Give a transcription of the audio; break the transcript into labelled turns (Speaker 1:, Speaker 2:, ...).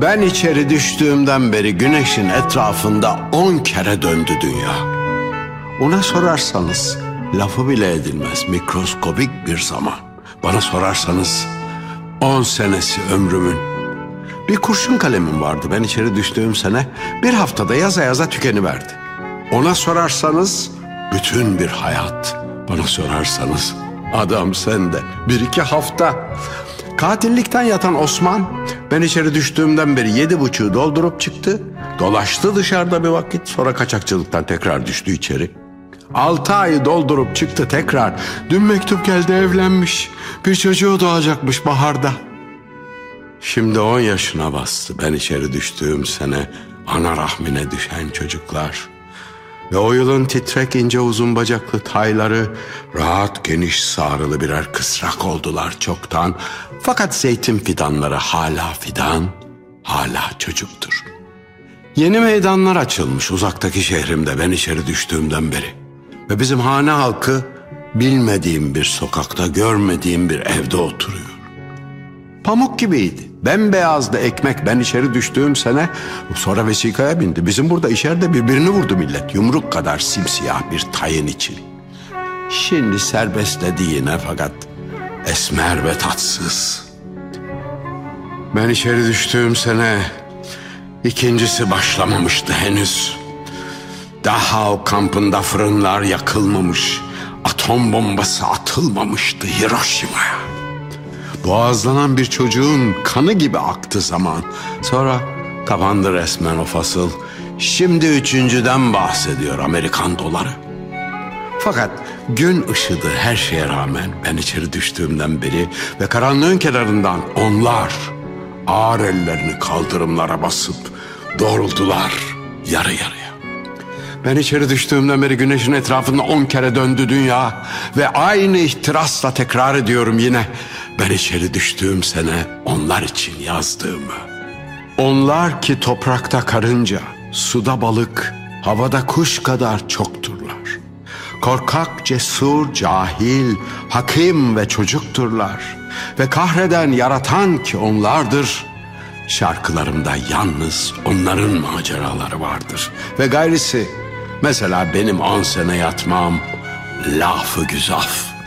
Speaker 1: Ben içeri düştüğümden beri güneşin etrafında on kere döndü dünya. Ona sorarsanız lafı bile edilmez mikroskobik bir zaman. Bana sorarsanız on senesi ömrümün. Bir kurşun kalemim vardı ben içeri düştüğüm sene. Bir haftada yaza yaza tükeniverdi. Ona sorarsanız bütün bir hayat. Bana sorarsanız adam sende bir iki hafta. Katillikten yatan Osman ben içeri düştüğümden beri yedi buçuğu doldurup çıktı. Dolaştı dışarıda bir vakit sonra kaçakçılıktan tekrar düştü içeri. Altı ayı doldurup çıktı tekrar. Dün mektup geldi evlenmiş. Bir çocuğu doğacakmış baharda. Şimdi on yaşına bastı ben içeri düştüğüm sene ana rahmine düşen çocuklar. Ve o yılın titrek ince uzun bacaklı tayları rahat geniş sarılı birer kısrak oldular çoktan. Fakat zeytin fidanları hala fidan, hala çocuktur. Yeni meydanlar açılmış uzaktaki şehrimde ben içeri düştüğümden beri. Ve bizim hane halkı bilmediğim bir sokakta, görmediğim bir evde oturuyor. Pamuk gibiydi. Bembeyazdı ekmek. Ben içeri düştüğüm sene sonra vesikaya bindi. Bizim burada içeride birbirini vurdu millet. Yumruk kadar simsiyah bir tayın için. Şimdi serbestledi yine fakat esmer ve tatsız. Ben içeri düştüğüm sene ikincisi başlamamıştı henüz. Dachau kampında fırınlar yakılmamış. Atom bombası atılmamıştı Hiroşima'ya. Boğazlanan bir çocuğun kanı gibi aktı zaman. Sonra kapandı resmen o fasıl. Şimdi üçüncüden bahsediyor Amerikan doları. Fakat gün ışıdı her şeye rağmen ben içeri düştüğümden beri ve karanlığın kenarından onlar ağır ellerini kaldırımlara basıp doğruldular yarı yarıya. Ben içeri düştüğümden beri güneşin etrafında on kere döndü dünya ve aynı ihtirasla tekrar ediyorum yine. Ben içeri düştüğüm sene onlar için yazdığımı. Onlar ki toprakta karınca, suda balık, havada kuş kadar çokturlar. Korkak, cesur, cahil, hakim ve çocukturlar. Ve kahreden, yaratan ki onlardır. Şarkılarımda yalnız onların maceraları vardır. Ve gayrisi, mesela benim on sene yatmam, lafı güzaf.